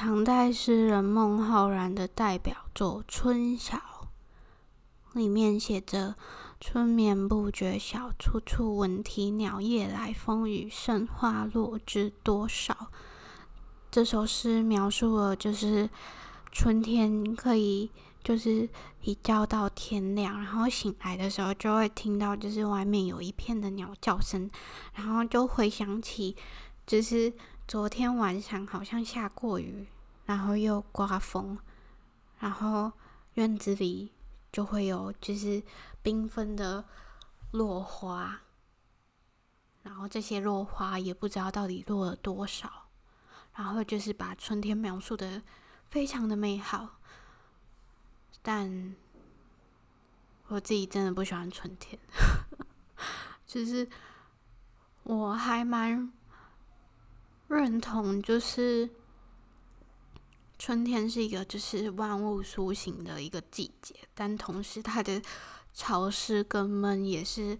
唐代诗人孟浩然的代表作《春晓》里面写着：“春眠不觉晓，处处闻啼鸟。夜来风雨声，花落知多少。”这首诗描述了就是春天可以就是一觉到天亮，然后醒来的时候就会听到就是外面有一片的鸟叫声，然后就回想起就是昨天晚上好像下过雨。然后又刮风，然后院子里就会有就是缤纷的落花，然后这些落花也不知道到底落了多少，然后就是把春天描述得非常的美好，但我自己真的不喜欢春天，就是我还蛮认同，就是。春天是一个就是万物苏醒的一个季节，但同时它的潮湿跟闷也是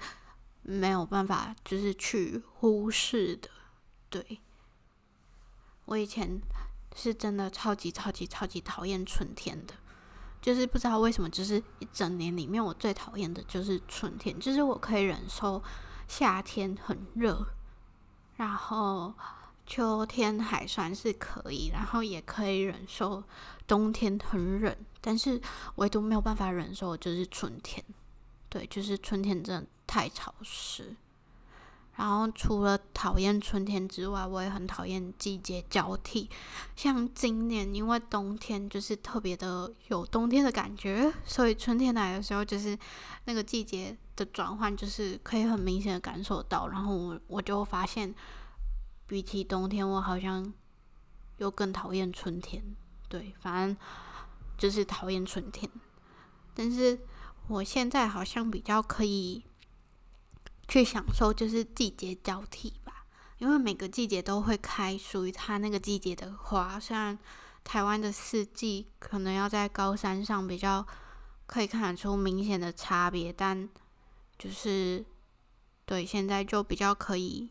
没有办法就是去忽视的。对，我以前是真的超级超级超级讨厌春天的，就是不知道为什么，就是一整年里面我最讨厌的就是春天，就是我可以忍受夏天很热，然后。秋天还算是可以，然后也可以忍受冬天很冷，但是唯独没有办法忍受就是春天。对，就是春天真的太潮湿。然后除了讨厌春天之外，我也很讨厌季节交替。像今年因为冬天就是特别的有冬天的感觉，所以春天来的时候就是那个季节的转换，就是可以很明显的感受到。然后我我就发现。比起冬天，我好像又更讨厌春天。对，反正就是讨厌春天。但是我现在好像比较可以去享受，就是季节交替吧。因为每个季节都会开属于它那个季节的花。虽然台湾的四季可能要在高山上比较可以看得出明显的差别，但就是对现在就比较可以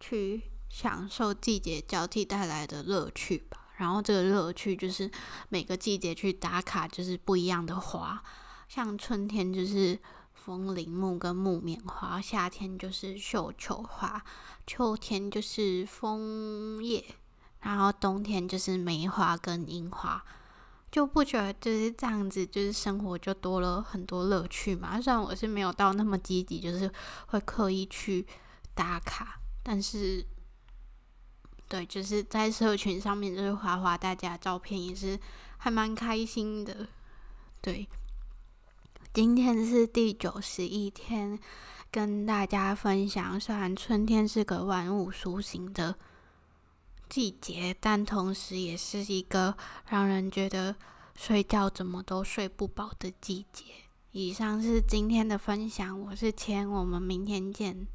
去。享受季节交替带来的乐趣吧，然后这个乐趣就是每个季节去打卡，就是不一样的花。像春天就是风铃木跟木棉花，夏天就是绣球花，秋天就是枫叶，然后冬天就是梅花跟樱花。就不觉得就是这样子，就是生活就多了很多乐趣嘛。虽然我是没有到那么积极，就是会刻意去打卡，但是。对，就是在社群上面，就是滑滑大家照片，也是还蛮开心的。对，今天是第九十一天，跟大家分享。虽然春天是个万物苏醒的季节，但同时也是一个让人觉得睡觉怎么都睡不饱的季节。以上是今天的分享，我是千，我们明天见。